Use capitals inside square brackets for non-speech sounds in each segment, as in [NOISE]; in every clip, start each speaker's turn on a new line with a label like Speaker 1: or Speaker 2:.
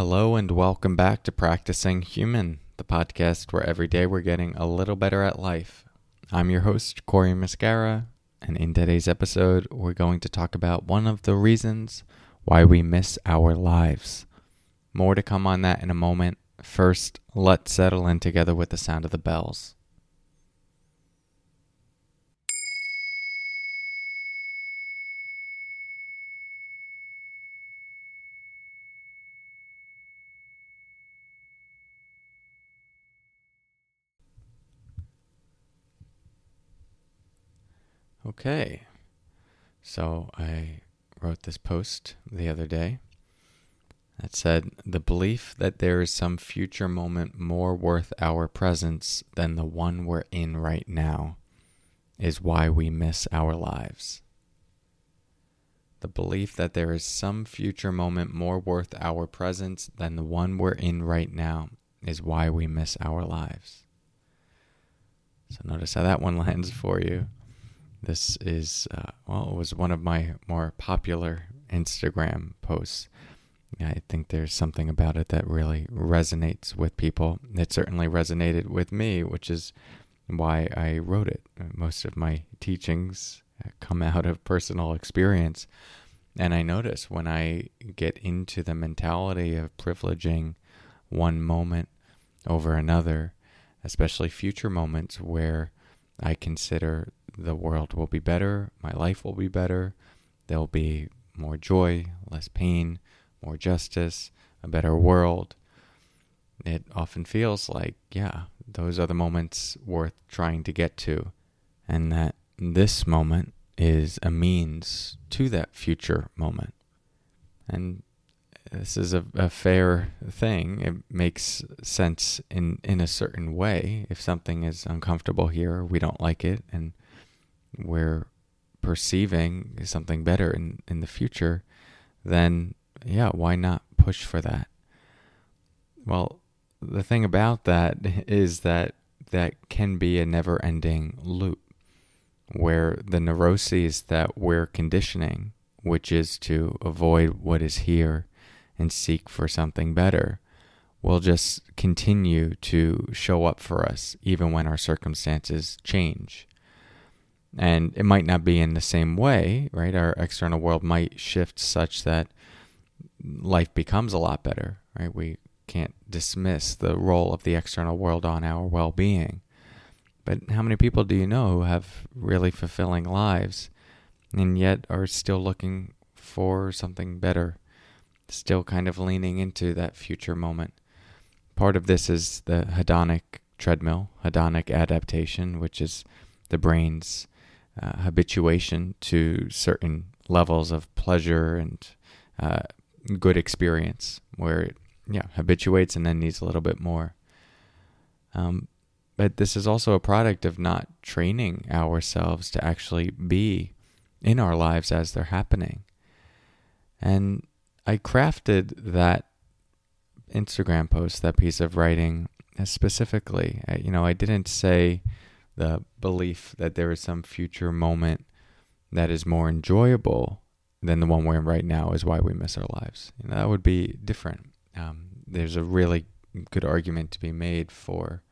Speaker 1: Hello, and welcome back to Practicing Human, the podcast where every day we're getting a little better at life. I'm your host, Cory Muscara, and in today's episode, we're going to talk about one of the reasons why we miss our lives. More to come on that in a moment. First, let's settle in together with the sound of the bells. Okay, so I wrote this post the other day that said, The belief that there is some future moment more worth our presence than the one we're in right now is why we miss our lives. The belief that there is some future moment more worth our presence than the one we're in right now is why we miss our lives. So notice how that one [LAUGHS] lands for you. This is, uh, well, it was one of my more popular Instagram posts. I think there's something about it that really resonates with people. It certainly resonated with me, which is why I wrote it. Most of my teachings come out of personal experience. And I notice when I get into the mentality of privileging one moment over another, especially future moments where I consider the world will be better, my life will be better, there'll be more joy, less pain, more justice, a better world. It often feels like, yeah, those are the moments worth trying to get to, and that this moment is a means to that future moment. And this is a, a fair thing. It makes sense in, in a certain way. If something is uncomfortable here, we don't like it, and we're perceiving something better in, in the future, then yeah, why not push for that? Well, the thing about that [LAUGHS] is that that can be a never ending loop where the neuroses that we're conditioning, which is to avoid what is here and seek for something better, will just continue to show up for us even when our circumstances change. And it might not be in the same way, right? Our external world might shift such that life becomes a lot better, right? We can't dismiss the role of the external world on our well being. But how many people do you know who have really fulfilling lives and yet are still looking for something better, still kind of leaning into that future moment? Part of this is the hedonic treadmill, hedonic adaptation, which is the brain's uh, habituation to certain levels of pleasure and uh, good experience where it yeah habituates and then needs a little bit more. Um, but this is also a product of not training ourselves to actually be in our lives as they're happening. And i crafted that instagram post that piece of writing specifically. You know i didn't say the belief that there is some future moment that is more enjoyable than the one we're in right now is why we miss our lives. You know, that would be different. Um, there's a really good argument to be made for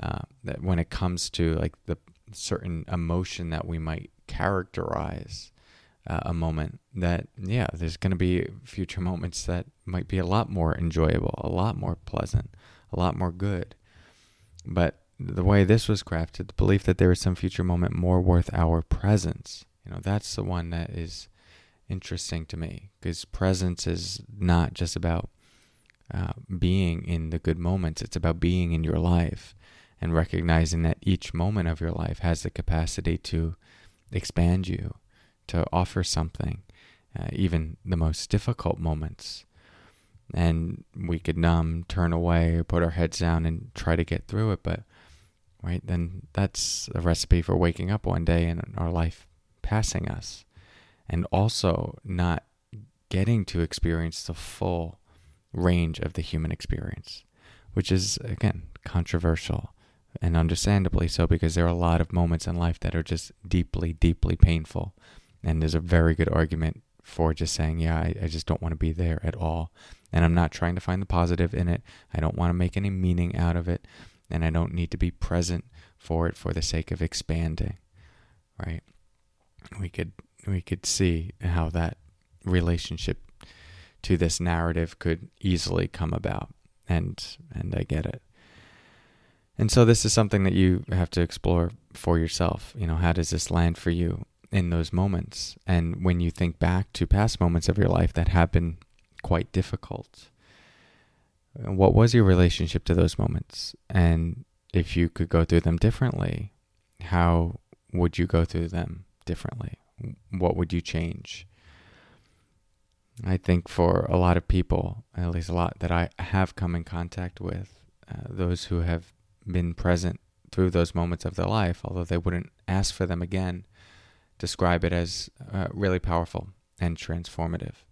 Speaker 1: uh, that when it comes to like the certain emotion that we might characterize uh, a moment that yeah there's going to be future moments that might be a lot more enjoyable a lot more pleasant a lot more good but the way this was crafted the belief that there is some future moment more worth our presence you know that's the one that is interesting to me because presence is not just about uh, being in the good moments, it's about being in your life and recognizing that each moment of your life has the capacity to expand you, to offer something, uh, even the most difficult moments. And we could numb, turn away, put our heads down and try to get through it, but right then that's a recipe for waking up one day and our life passing us and also not getting to experience the full range of the human experience, which is, again, controversial and understandably so because there are a lot of moments in life that are just deeply, deeply painful. And there's a very good argument for just saying, yeah, I, I just don't want to be there at all. And I'm not trying to find the positive in it. I don't want to make any meaning out of it. And I don't need to be present for it for the sake of expanding. Right? We could we could see how that relationship to this narrative could easily come about. And and I get it. And so this is something that you have to explore for yourself. You know, how does this land for you in those moments? And when you think back to past moments of your life that have been quite difficult, what was your relationship to those moments? And if you could go through them differently, how would you go through them differently? What would you change? I think for a lot of people, at least a lot that I have come in contact with, uh, those who have been present through those moments of their life, although they wouldn't ask for them again, describe it as uh, really powerful and transformative.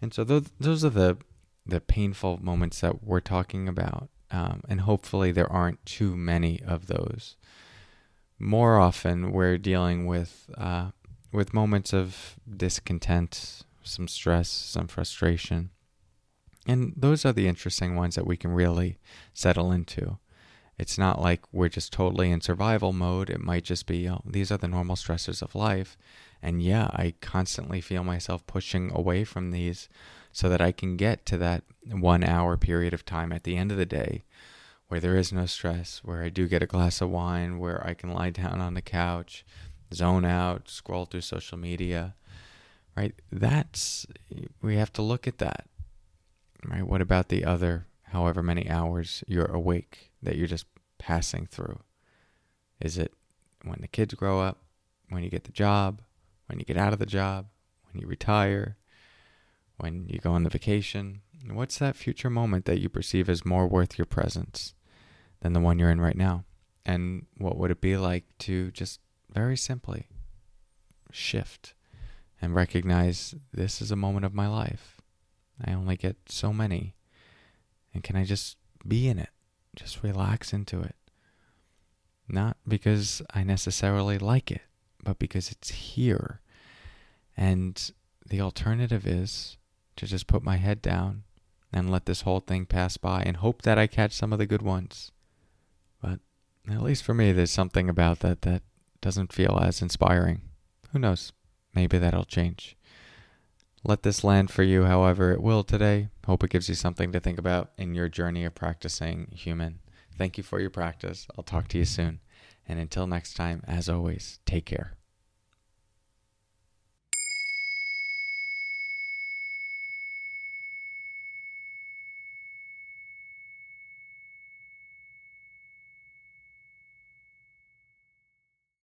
Speaker 1: And so those those are the the painful moments that we're talking about, um, and hopefully there aren't too many of those. More often, we're dealing with uh, with moments of discontent, some stress, some frustration. And those are the interesting ones that we can really settle into. It's not like we're just totally in survival mode. It might just be, oh, these are the normal stressors of life. And yeah, I constantly feel myself pushing away from these so that I can get to that one hour period of time at the end of the day where there is no stress, where I do get a glass of wine, where I can lie down on the couch, zone out, scroll through social media, right? That's, we have to look at that, right? What about the other however many hours you're awake that you're just passing through? Is it when the kids grow up, when you get the job, when you get out of the job, when you retire, when you go on the vacation? What's that future moment that you perceive as more worth your presence than the one you're in right now? And what would it be like to just very simply shift and recognize this is a moment of my life? I only get so many. And can I just be in it? Just relax into it. Not because I necessarily like it, but because it's here. And the alternative is to just put my head down and let this whole thing pass by and hope that I catch some of the good ones. But at least for me, there's something about that that doesn't feel as inspiring. Who knows? Maybe that'll change. Let this land for you however it will today. Hope it gives you something to think about in your journey of practicing human. Thank you for your practice. I'll talk to you soon. And until next time, as always, take care.